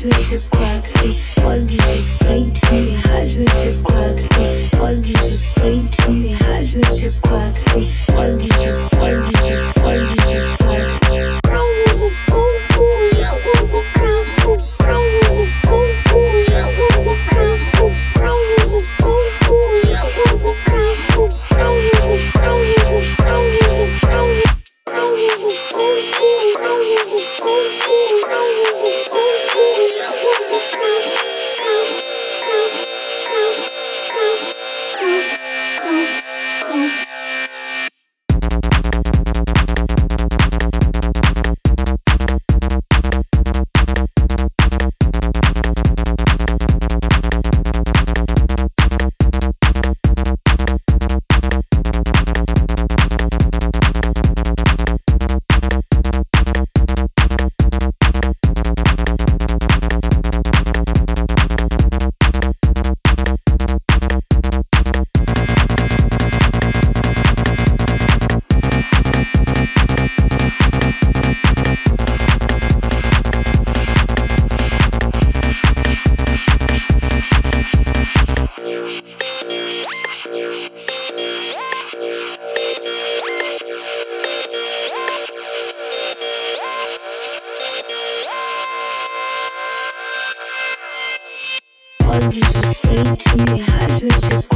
rasga-te quadro e de frente, me rasga de frente, me de, foge de, foge de. Fode de frente, me rasga de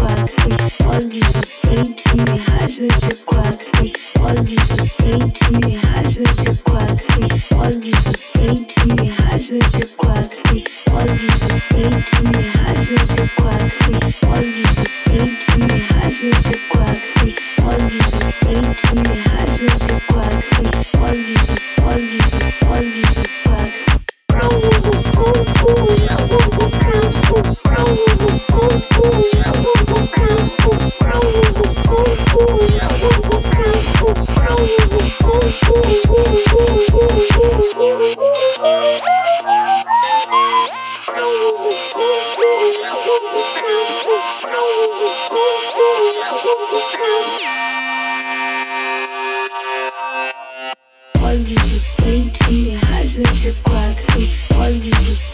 Fode de frente, rasga de quatro. Fode de frente,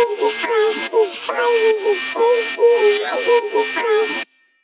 Oh,